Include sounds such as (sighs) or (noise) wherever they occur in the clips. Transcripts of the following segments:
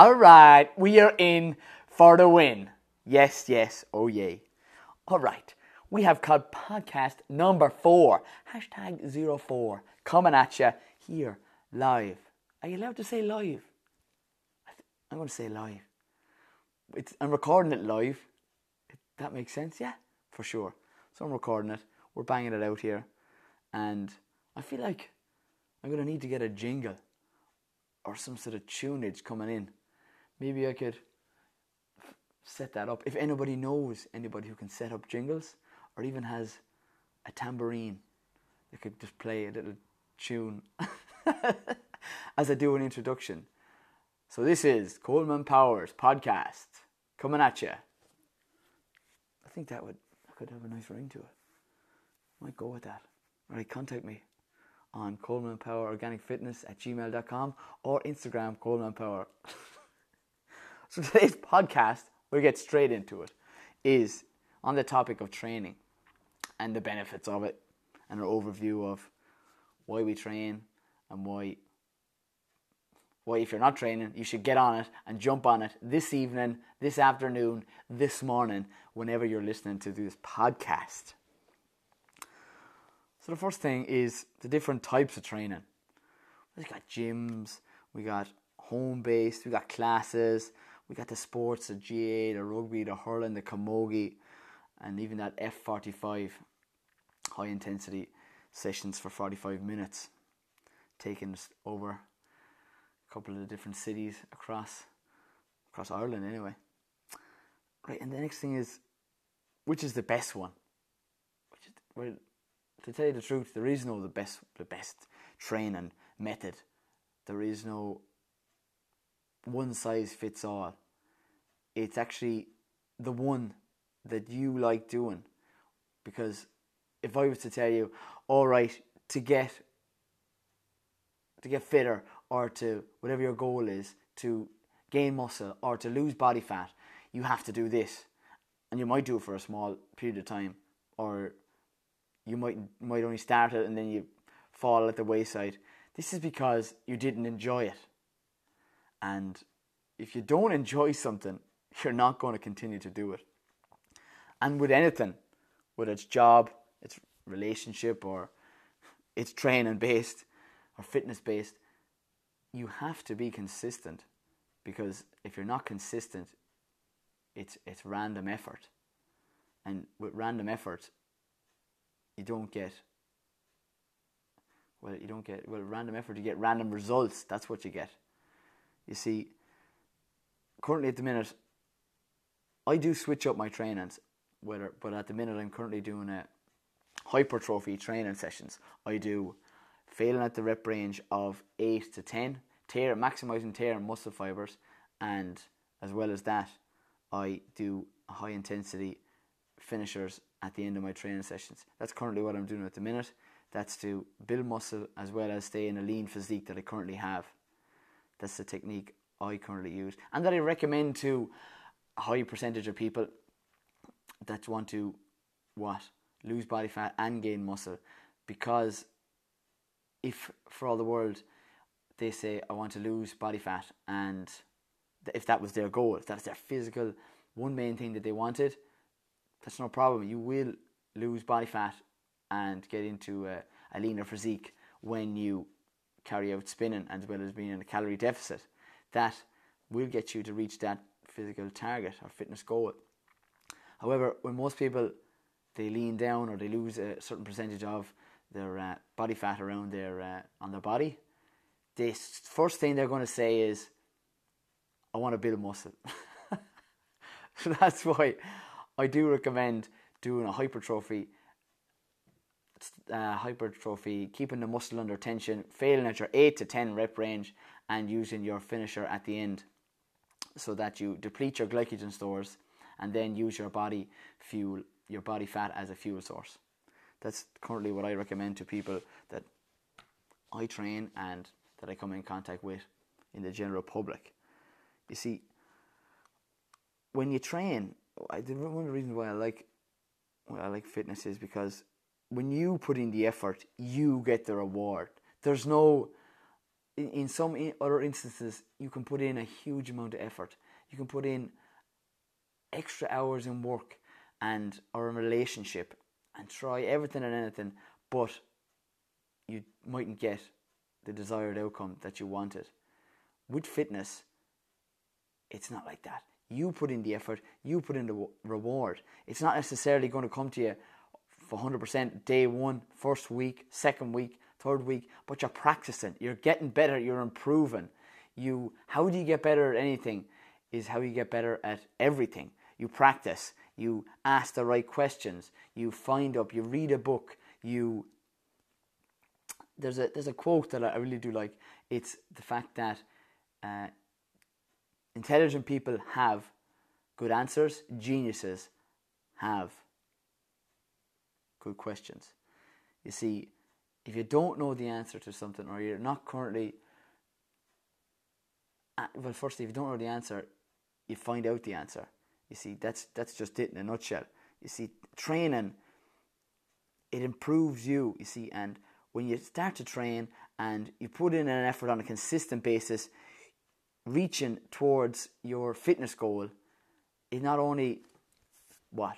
All right, we are in for the win. Yes, yes, oh yay. All right, we have called podcast number four, hashtag zero four, coming at you here live. Are you allowed to say live? I'm going to say live. It's, I'm recording it live. That makes sense, yeah, for sure. So I'm recording it. We're banging it out here, and I feel like I'm going to need to get a jingle or some sort of tunage coming in. Maybe I could set that up. If anybody knows anybody who can set up jingles or even has a tambourine, they could just play a little tune (laughs) as I do an introduction. So this is Coleman Powers podcast coming at you. I think that would that could have a nice ring to it. Might go with that. Alright, contact me on Coleman Power Organic Fitness at gmail.com or Instagram Coleman Power. (laughs) so (laughs) today's podcast, we'll get straight into it, is on the topic of training and the benefits of it and an overview of why we train and why why if you're not training you should get on it and jump on it this evening this afternoon this morning whenever you're listening to this podcast so the first thing is the different types of training. We got gyms, we got home based, we got classes, we got the sports, the GAA, the rugby, the hurling, the camogie, and even that F45 high intensity sessions for 45 minutes, taking us over a couple of the different cities across across Ireland anyway. Right, and the next thing is which is the best one? Which is, well, to tell you the truth, there is no the best the best training method. There is no one size fits all. It's actually the one that you like doing. Because if I was to tell you, all right, to get to get fitter or to whatever your goal is, to gain muscle or to lose body fat, you have to do this. And you might do it for a small period of time or you might might only start it and then you fall at the wayside. This is because you didn't enjoy it. And if you don't enjoy something, (laughs) you're not going to continue to do it. And with anything, whether it's job, it's relationship, or (laughs) it's training based or fitness based, you have to be consistent because if you're not consistent, it's it's random effort. And with random effort, you don't get well you don't get well random effort you get random results that's what you get you see currently at the minute I do switch up my trainings whether but at the minute I'm currently doing a hypertrophy training sessions I do failing at the rep range of 8 to 10 tear maximizing tear and muscle fibers and as well as that I do high intensity finishers at the end of my training sessions. That's currently what I'm doing at the minute. That's to build muscle as well as stay in a lean physique that I currently have. That's the technique I currently use and that I recommend to a high percentage of people that want to what lose body fat and gain muscle because if for all the world they say I want to lose body fat and if that was their goal, if that's their physical one main thing that they wanted, that's no problem. You will lose body fat and get into a, a leaner physique when you carry out spinning as well as being in a calorie deficit. That will get you to reach that physical target or fitness goal. However, when most people they lean down or they lose a certain percentage of their uh, body fat around their uh, on their body, the first thing they're going to say is, "I want to build muscle." so (laughs) that's why I do recommend doing a hypertrophy. Uh, hypertrophy, keeping the muscle under tension, failing at your 8 to 10 rep range, and using your finisher at the end so that you deplete your glycogen stores and then use your body fuel, your body fat as a fuel source. That's currently what I recommend to people that I train and that I come in contact with in the general public. You see, when you train, I one of the reasons why I like why I like fitness is because when you put in the effort, you get the reward. There's no in, some other instances, you can put in a huge amount of effort. You can put in extra hours in work and or in relationship and try everything and anything, but you mightn't get the desired outcome that you wanted. With fitness, it's not like that. You put in the effort, you put in the reward. It's not necessarily going to come to you 100% day one, first week, second week, third week, but you're practicing, you're getting better, you're improving. You, how do you get better at anything? Is how you get better at everything. You practice, you ask the right questions, you find up, you read a book, you. There's a there's a quote that I really do like. It's the fact that uh, intelligent people have good answers, geniuses have good questions. You see, if you don't know the answer to something or you're not currently well firstly if you don't know the answer you find out the answer. You see that's that's just it in a nutshell. You see training it improves you you see and when you start to train and you put in an effort on a consistent basis reaching towards your fitness goal is not only what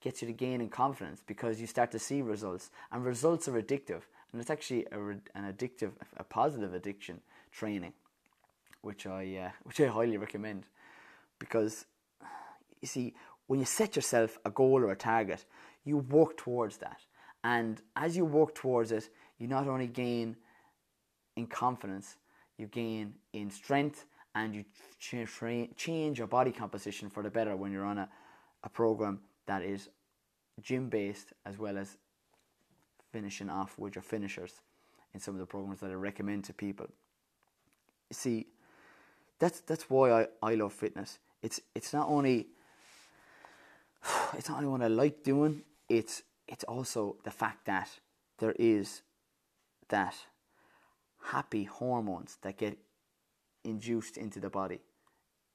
gets you to gain in confidence because you start to see results, and results are addictive, and it's actually a, an addictive, a positive addiction training, which I uh, (laughs) which I highly recommend, because you see when you set yourself a goal or a target, you work towards that, and as you work towards it, you not only gain in confidence, you gain in strength, and you change your body composition for the better when you're on a, a program that is gym based as well as finishing off with your finishers in some of the programs that I recommend to people. See, that's that's why I, I love fitness. It's it's not only (sighs) it's not only what I like doing, it's it's also the fact that there is that happy hormones that get induced into the body.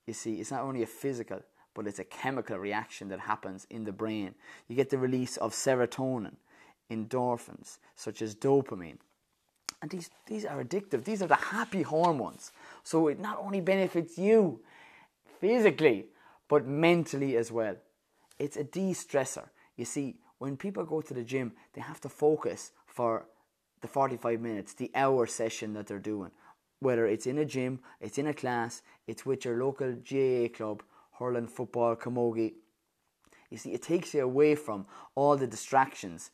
You see, it's not only a physical, but it's a chemical reaction that happens in the brain. You get the release of serotonin, endorphins, such as dopamine. And these, these are addictive. These are the happy hormones. So it not only benefits you physically, but mentally as well. It's a de stressor. You see, when people go to the gym, they have to focus for the 45 minutes, the hour session that they're doing. Whether it's in a gym, it's in a class, it's with your local GAA club, hurling, football, camogie. You see, it takes you away from all the distractions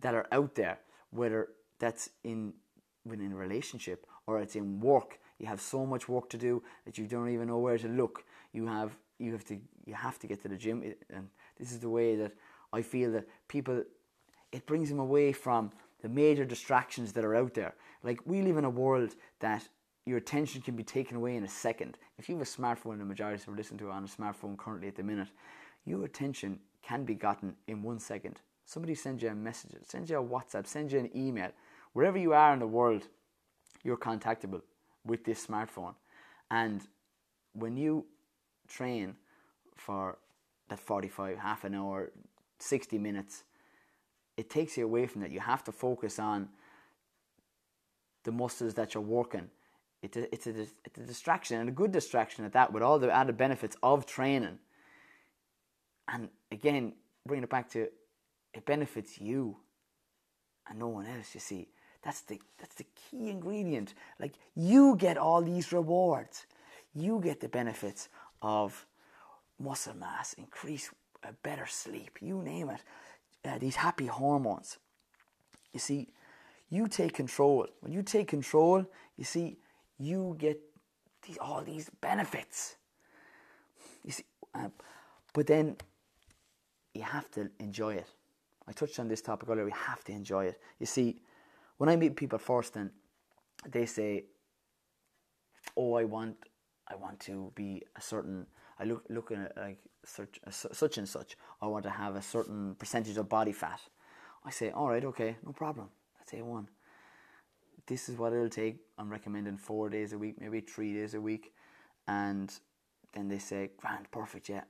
that are out there, whether that's in within a relationship or it's in work. You have so much work to do that you don't even know where to look. You have you have to you have to get to the gym, and this is the way that I feel that people. It brings them away from the major distractions that are out there. Like we live in a world that your attention can be taken away in a second. If you have a smartphone, and the majority of people listening to it on a smartphone currently at the minute, your attention can be gotten in one second. Somebody sends you a message, sends you a WhatsApp, sends you an email. Wherever you are in the world, you're contactable with this smartphone. And when you train for that 45, half an hour, 60 minutes, it takes you away from that. You have to focus on the muscles that you're working it's a, it's, a, it's a distraction and a good distraction at that with all the added benefits of training. And again, bringing it back to it benefits you and no one else, you see. That's the that's the key ingredient. Like you get all these rewards. You get the benefits of muscle mass, increase uh, better sleep, you name it. Uh, these happy hormones. You see, you take control. When you take control, you see, you get these, all these benefits. You see, uh, but then you have to enjoy it. I touched on this topic earlier. We have to enjoy it. You see, when I meet people first, and they say, "Oh, I want, I want to be a certain." I look looking at like such such and such. I want to have a certain percentage of body fat. I say, "All right, okay, no problem. That's a one." This is what it'll take. I'm recommending four days a week, maybe three days a week. And then they say, grand, perfect, yeah.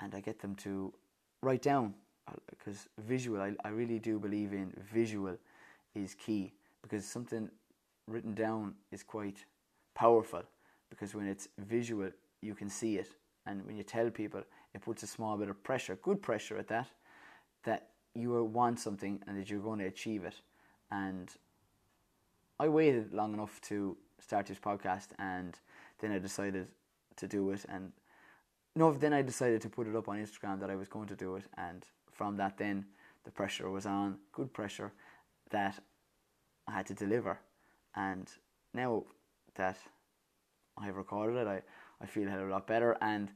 And I get them to write down because uh, visual, I, I really do believe in visual is key because something written down is quite powerful because when it's visual, you can see it, and when you tell people, it puts a small bit of pressure, good pressure at that, that you want something and that you're going to achieve it. And I waited long enough to start this podcast, and then I decided to do it. And no, then I decided to put it up on Instagram that I was going to do it, and from that, then the pressure was on, good pressure, that I had to deliver. And now that I have recorded it, I, I feel a lot better. And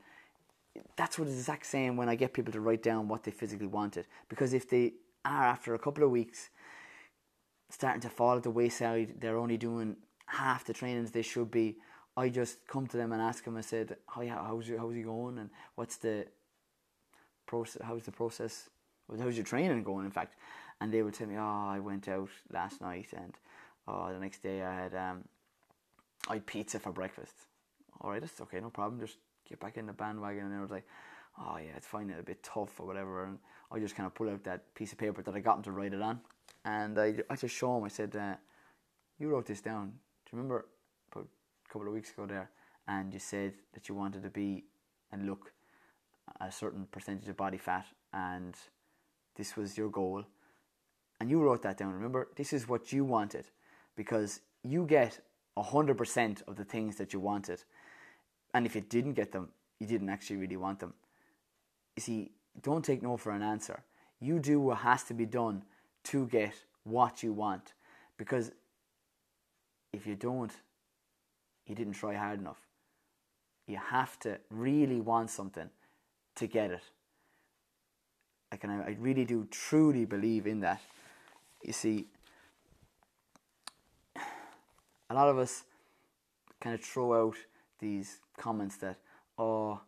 that's what it's exact same when I get people to write down what they physically wanted. Because if they are, after a couple of weeks, starting to fall at the wayside, they're only doing half the trainings they should be. I just come to them and ask them. I said, "How yeah, how's your, how's he going? And what's the process? How's the process? How's your training going? In fact, and they would tell me, "Oh, I went out last night, and oh, the next day I had um, I had pizza for breakfast. All right, that's okay, no problem. Just get back in the bandwagon." And I was like, "Oh yeah, it's finding it a bit tough or whatever." And I just kind of pull out that piece of paper that I got them to write it on, and I I just show them. I said, uh, "You wrote this down. Do you remember a couple of weeks ago there?" And you said that you wanted to be and look a certain percentage of body fat, and this was your goal and you wrote that down. Remember, this is what you wanted because you get 100% of the things that you wanted. And if you didn't get them, you didn't actually really want them. You see, don't take no for an answer. You do what has to be done to get what you want. Because if you don't, you didn't try hard enough. You have to really want something to get it. I, I really do truly believe in that you see, a lot of us kind of throw out these comments that, oh,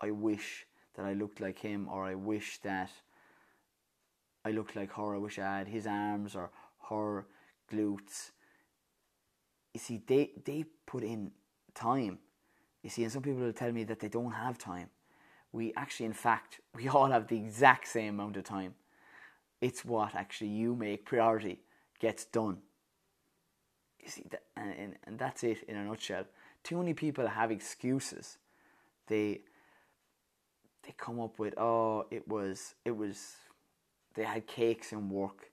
I wish that I looked like him, or I wish that I look like her, I wish I had his arms or her glutes. You see, they, they put in time. You see, and some people will tell me that they don't have time. We actually, in fact, (laughs) we all have the exact same amount of time. It's what actually you make priority gets done. You see, that, and, and that's it in a nutshell. Too many people have excuses. They they come up with, oh, it was it was they had cakes in work.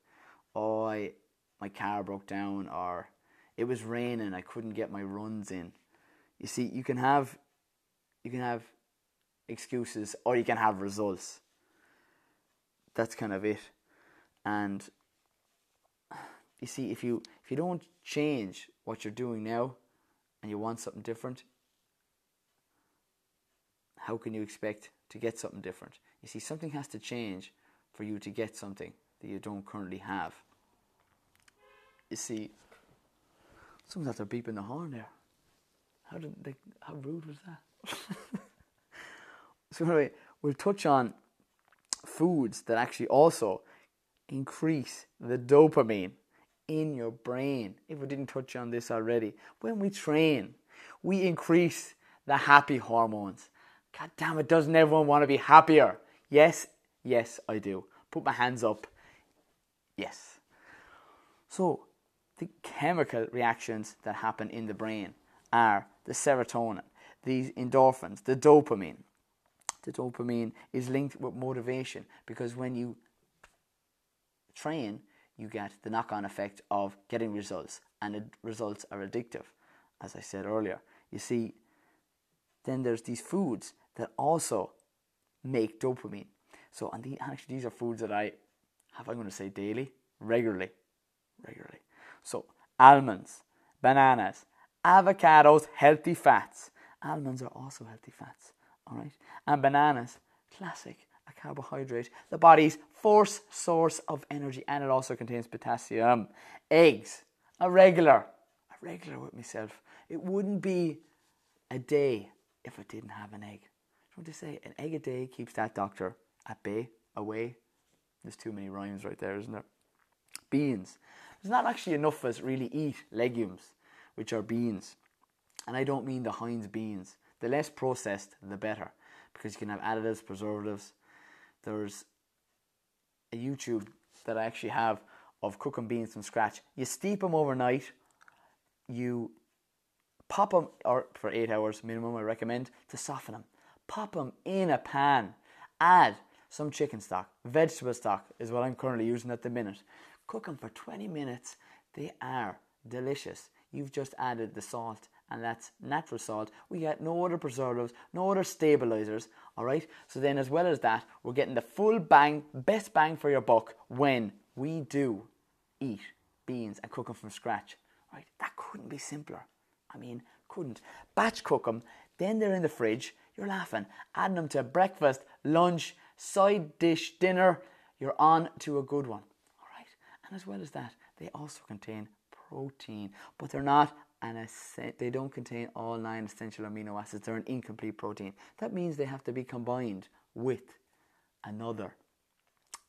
Oh, I, my car broke down, or it was raining, I couldn't get my runs in. You see, you can have you can have excuses or you can have results. That's kind of it. And you see, if you if you don't change what you're doing now, and you want something different, how can you expect to get something different? You see, something has to change for you to get something that you don't currently have. You see, someone's after beeping the horn there. How did they? How rude was that? (laughs) so anyway, we'll touch on foods that actually also increase the dopamine in your brain. If we didn't touch on this already, when we train, we increase the happy hormones. God damn it, doesn't everyone want to be happier? Yes, yes, I do. Put my hands up. Yes. So, the chemical reactions that happen in the brain are the serotonin, the endorphins, the dopamine. The dopamine is linked with motivation because when you train, you get the knock on effect of getting results, and the results are addictive, as I said earlier. You see, then there's these foods that also make dopamine. So, and the, actually, these are foods that I have, I'm going to say daily, regularly, regularly. So, almonds, bananas, avocados, healthy fats. Almonds are also healthy fats, all right? And bananas, classic a carbohydrate, the body's first source of energy, and it also contains potassium. Eggs, a regular, a regular with myself. It wouldn't be a day if I didn't have an egg. What they say? An egg a day keeps that doctor at bay, away. There's too many rhymes right there, isn't there? Beans. There's not actually enough of us really eat legumes, which are beans. And I don't mean the Heinz beans. The less processed, the better, because you can have additives, preservatives, there's a YouTube that I actually have of cooking beans from scratch. You steep them overnight, you pop them, or for eight hours minimum, I recommend to soften them. Pop them in a pan. Add some chicken stock, vegetable stock is what I'm currently using at the minute. Cook them for 20 minutes. They are delicious. You've just added the salt, and that's natural salt. We get no other preservatives, no other stabilizers. All right. So then, as well as that, we're getting the full bang, best bang for your buck when we do eat beans and cook them from scratch. Right? That couldn't be simpler. I mean, couldn't. Batch cook them, then they're in the fridge. You're laughing. Adding them to breakfast, lunch, side dish, dinner. You're on to a good one. All right. And as well as that, they also contain protein, but they're not an they don't contain all nine essential amino acids. They're an incomplete protein. That means they have to be combined with another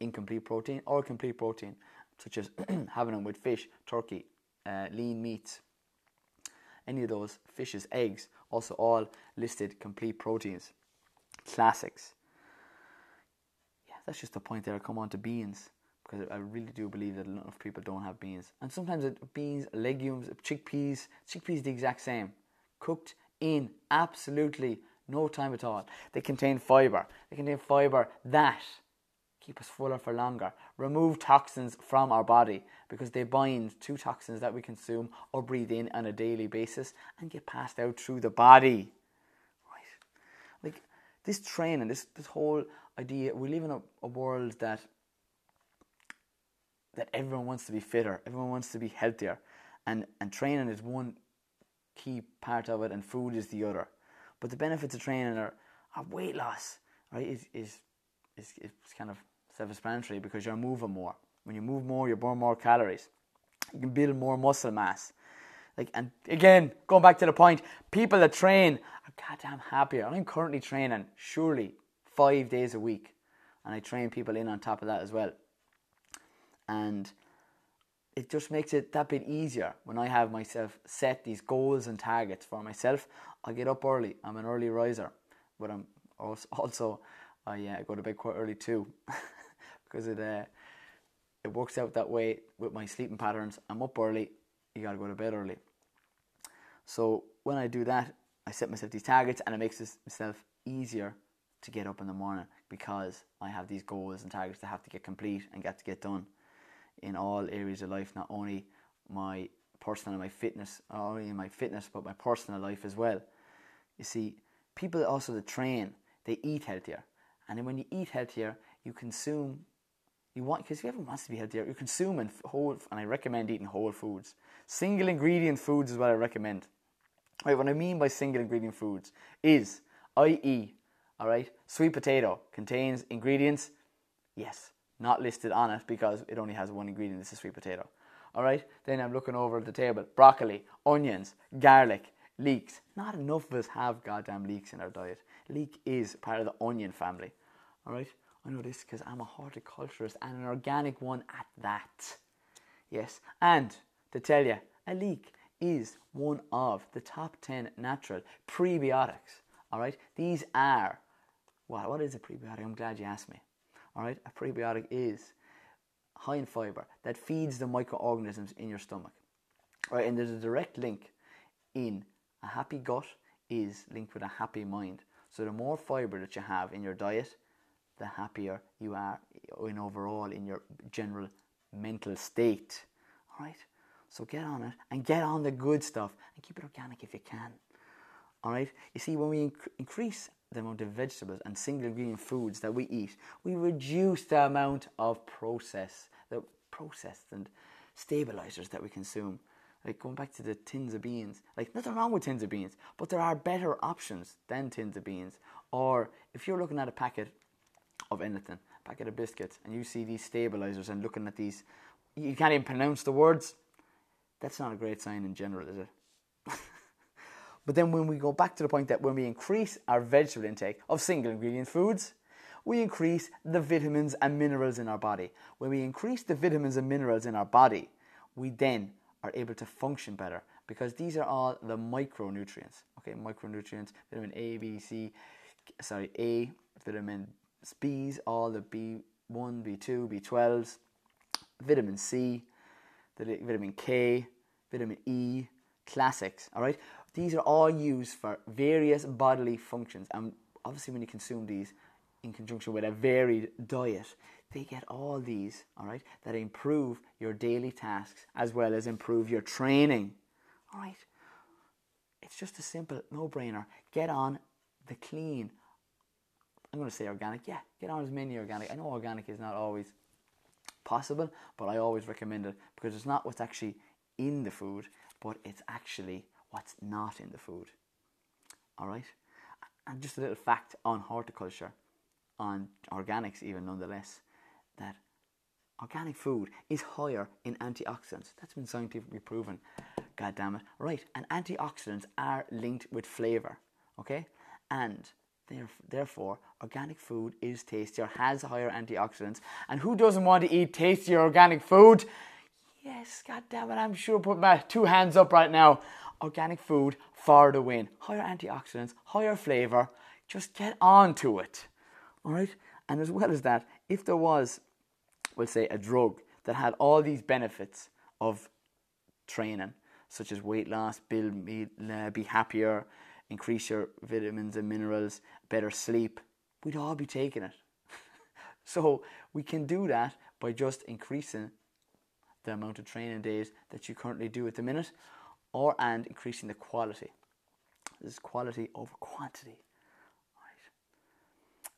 incomplete protein or complete protein, such as (clears throat) having them with fish, turkey, uh, lean meats, any of those fishes, eggs, also all listed complete proteins. Classics. That's just the point there. I come on to beans because I really do believe that a lot of people don't have beans. And sometimes it, beans, legumes, chickpeas, chickpeas the exact same. Cooked in absolutely no time at all. They contain fiber. They contain fiber that keep us fuller for longer, remove toxins from our body because they bind to toxins that we consume or breathe in on a daily basis and get passed out through the body. Right? Like this training, this this whole idea, we live in a, a world that that everyone wants to be fitter, everyone wants to be healthier, and and training is one key part of it, and food is the other. But the benefits of training are, are weight loss, right? Is is is, is kind of self-explanatory because you're moving more. When you move more, you burn more calories. You can build more muscle mass. Like and again, going back to the point, people that train are goddamn happier. I'm currently training surely five days a week, and I train people in on top of that as well. And it just makes it that bit easier when I have myself set these goals and targets for myself. I get up early. I'm an early riser, but I'm (laughs) also I yeah, go to bed quite early too. (laughs) because it uh, it works out that way with my sleeping patterns. I'm up early, you gotta go to bed early. So when I do that, I set myself these targets, and it makes myself easier to get up in the morning because I have these goals and targets that have to get complete and get to get done in all areas of life, not only my personal and my fitness, not only in my fitness, but my personal life as well. You see, people also that train, they eat healthier. And then when you eat healthier, you consume you want because everyone wants to be healthier. you consume consuming whole, and I recommend eating whole foods. Single ingredient foods is what I recommend. Right, what I mean by single ingredient foods is, i.e., all right, sweet potato contains ingredients, yes, not listed on it because it only has one ingredient. It's a sweet potato. All right, then I'm looking over at the table: broccoli, onions, garlic, leeks. Not enough of us have goddamn leeks in our diet. Leek is part of the onion family. All right, I know this because I'm a horticulturist and an organic one at that. Yes, and to tell you, a leek is one of the top 10 natural prebiotics. All right, these are what? What is a prebiotic? I'm glad you asked me. All right, a prebiotic is high in fiber that feeds the microorganisms in your stomach. All right, and there's a direct link in a happy gut is linked with a happy mind. So the more fiber that you have in your diet, the happier you are in overall in your general mental state. All right? So get on it and get on the good stuff and keep it organic if you can. All right? You see, when we inc- increase the amount of vegetables and single ingredient foods that we eat, we reduce the amount of process, the processed and stabilizers that we consume. Like going back to the tins of beans, like nothing wrong with tins of beans, but there are better options than tins of beans. Or if you're looking at a packet of anything, packet of biscuits, and you see these stabilizers and looking at these, you can't even pronounce the words. That's not a great sign in general, is it? But then when we go back to the point that when we increase our vegetable intake of single ingredient foods, we increase the vitamins and minerals in our body. When we increase the vitamins and minerals in our body, we then are able to function better because these are all the micronutrients. Okay, micronutrients, vitamin A, B, C, sorry, A, vitamin B's, all the B1, B2, B12s, vitamin C, the vitamin K, vitamin E, classics. All right, these are all used for various bodily functions, and obviously, when you consume these in conjunction with a varied diet, they get all these. All right, that improve your daily tasks as well as improve your training. All right, it's just a simple no-brainer. Get on the clean. I'm going to say organic. Yeah, get on as many organic. I know organic is not always possible, but I always recommend it because it's not what's actually in the food, but it's actually what's not in the food. All right? And just a little fact on horticulture, on organics, even nonetheless, that organic food is higher in antioxidants. That's been scientifically proven. God damn it. Right, and antioxidants are linked with flavour. Okay? And Therefore, organic food is tastier, has higher antioxidants. And who doesn't want to eat tastier organic food? Yes, God damn it, I'm sure put my two hands up right now. Organic food for the win. Higher antioxidants, higher flavour. Just get on to it. Alright? And as well as that, if there was, we'll say, a drug that had all these benefits of training, such as weight loss, build, uh, be happier, increase your vitamins and minerals, better sleep, we'd all be taking it. (laughs) so we can do that by just increasing the amount of training days that you currently do at the minute or and increasing the quality. This is quality over quantity. Right.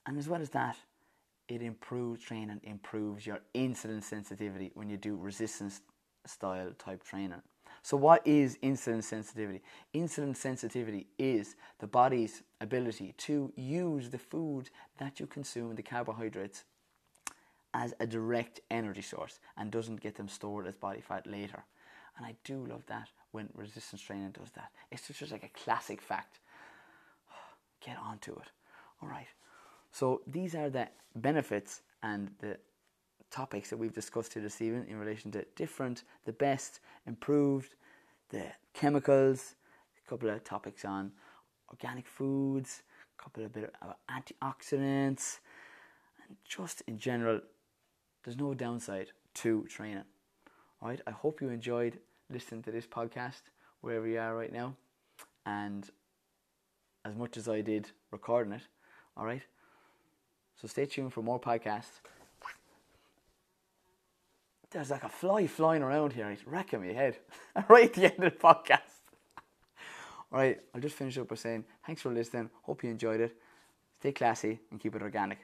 And as well as that, it improves training, improves your insulin sensitivity when you do resistance style type training. So, what is insulin sensitivity? Insulin sensitivity is the body's ability to use the food that you consume, the carbohydrates, as a direct energy source and doesn't get them stored as body fat later. And I do love that when resistance training does that. It's just like a classic fact. (sighs) Get onto it. All right. So these are the benefits and the topics that we've discussed here this evening in relation to different, the best, improved, the chemicals, a couple of topics on organic foods, a couple of bit about antioxidants, and just in general, there's no downside to training. All right, I hope you enjoyed listening to this podcast wherever you are right now, and as much as I did recording it. All right, so stay tuned for more podcasts there's like a fly flying around here. It's wrecking my head (laughs) right at the end of the podcast. (laughs) All right, I'll just finish up by saying thanks for listening. Hope you enjoyed it. Stay classy and keep it organic.